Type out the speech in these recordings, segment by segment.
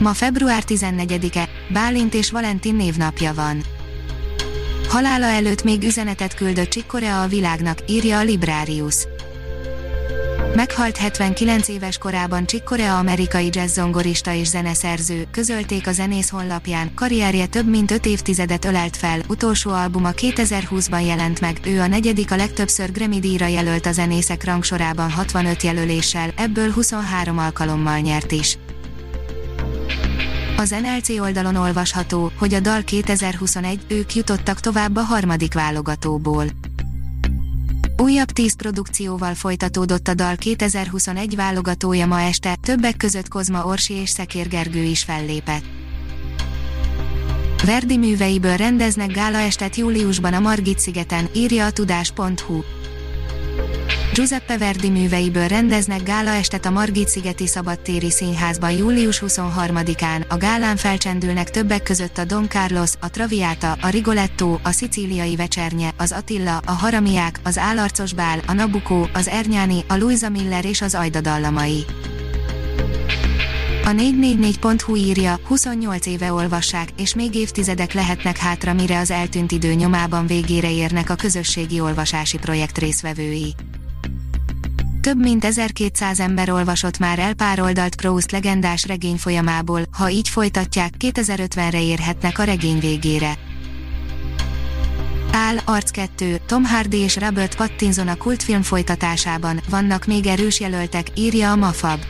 Ma február 14-e, Bálint és Valentin névnapja van. Halála előtt még üzenetet küldött Csikkorea a világnak, írja a Librarius. Meghalt 79 éves korában Csikkorea amerikai jazzzongorista és zeneszerző, közölték a zenész honlapján, karrierje több mint 5 évtizedet ölelt fel, utolsó albuma 2020-ban jelent meg, ő a negyedik a legtöbbször Grammy-díjra jelölt a zenészek rangsorában 65 jelöléssel, ebből 23 alkalommal nyert is. Az NLC oldalon olvasható, hogy a dal 2021 ők jutottak tovább a harmadik válogatóból. Újabb 10 produkcióval folytatódott a dal 2021 válogatója ma este, többek között Kozma Orsi és Szekér Gergő is fellépett. Verdi műveiből rendeznek gálaestet júliusban a Margit szigeten, írja a tudás.hu. Giuseppe Verdi műveiből rendeznek gálaestet a Margit-szigeti Szabadtéri Színházban július 23-án. A gálán felcsendülnek többek között a Don Carlos, a Traviata, a Rigoletto, a Szicíliai Vecsernye, az Attila, a Haramiák, az Álarcos Bál, a Nabucco, az Ernyáni, a Luisa Miller és az Ajda dallamai. A 444.hu írja, 28 éve olvassák, és még évtizedek lehetnek hátra, mire az eltűnt idő nyomában végére érnek a közösségi olvasási projekt részvevői. Több mint 1200 ember olvasott már el pár oldalt Proust legendás regény folyamából, ha így folytatják, 2050-re érhetnek a regény végére. Áll, Arc 2, Tom Hardy és Robert Pattinson a kultfilm folytatásában, vannak még erős jelöltek, írja a Mafab.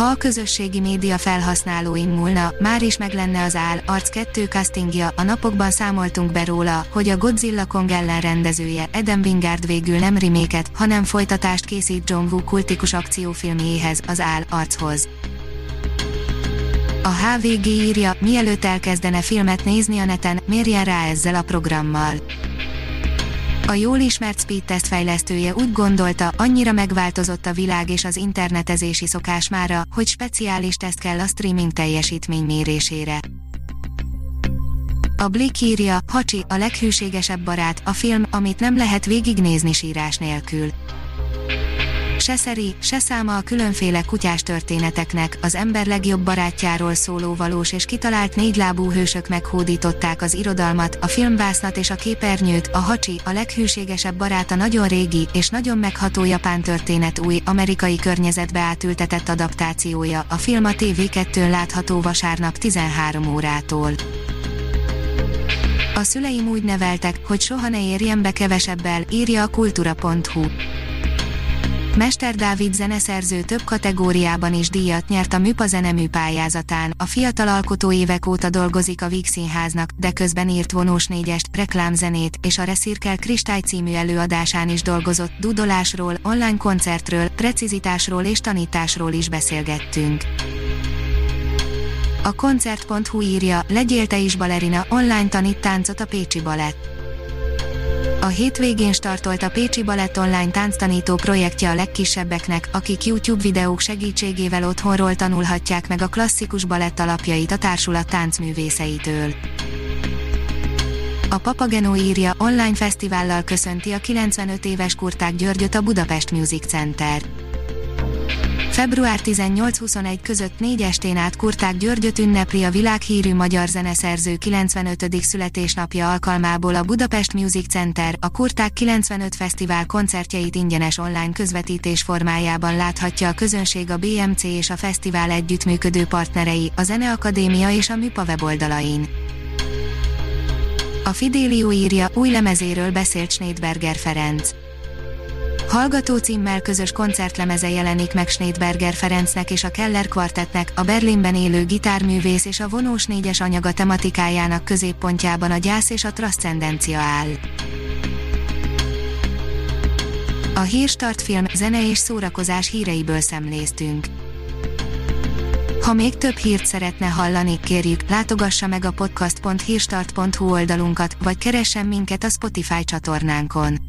Ha a közösségi média felhasználóin múlna, már is meg lenne az áll, arc 2 castingja, a napokban számoltunk be róla, hogy a Godzilla Kong ellen rendezője, Eden Wingard végül nem riméket, hanem folytatást készít John Woo kultikus akciófilmjéhez, az áll, archoz. A HVG írja, mielőtt elkezdene filmet nézni a neten, mérjen rá ezzel a programmal. A jól ismert speed test fejlesztője úgy gondolta, annyira megváltozott a világ és az internetezési szokás mára, hogy speciális teszt kell a streaming teljesítmény mérésére. A Blick írja, Hacsi, a leghűségesebb barát, a film, amit nem lehet végignézni sírás nélkül se szeri, se száma a különféle kutyás történeteknek, az ember legjobb barátjáról szóló valós és kitalált négylábú hősök meghódították az irodalmat, a filmvásznat és a képernyőt, a hacsi, a leghűségesebb baráta nagyon régi és nagyon megható japán történet új, amerikai környezetbe átültetett adaptációja, a film a TV2-n látható vasárnap 13 órától. A szüleim úgy neveltek, hogy soha ne érjen be kevesebbel, írja a kultura.hu. Mester Dávid zeneszerző több kategóriában is díjat nyert a Műpa zenemű pályázatán, a fiatal alkotó évek óta dolgozik a Víg Színháznak, de közben írt vonós négyest, reklámzenét, és a Reszirkel Kristály című előadásán is dolgozott, dudolásról, online koncertről, precizitásról és tanításról is beszélgettünk. A koncert.hu írja, legyél te is balerina, online tanít táncot a Pécsi Balett. A hétvégén startolt a Pécsi Balett online tánctanító projektje a legkisebbeknek, akik YouTube videók segítségével otthonról tanulhatják meg a klasszikus balett alapjait a társulat táncművészeitől. A Papageno írja, online fesztivállal köszönti a 95 éves Kurták Györgyöt a Budapest Music Center. Február 18-21 között négy estén át Kurták Györgyöt ünnepli a világhírű magyar zeneszerző 95. születésnapja alkalmából a Budapest Music Center, a Kurták 95 Fesztivál koncertjeit ingyenes online közvetítés formájában láthatja a közönség a BMC és a fesztivál együttműködő partnerei, a Zeneakadémia és a MIPA weboldalain. A Fidelio írja, új lemezéről beszélt Schneidberger Ferenc. Hallgató címmel közös koncertlemeze jelenik meg Schneidberger Ferencnek és a Keller Quartetnek, a Berlinben élő gitárművész és a vonós négyes anyaga tematikájának középpontjában a gyász és a transzcendencia áll. A Hírstart film, zene és szórakozás híreiből szemléztünk. Ha még több hírt szeretne hallani, kérjük, látogassa meg a podcast.hírstart.hu oldalunkat, vagy keressen minket a Spotify csatornánkon.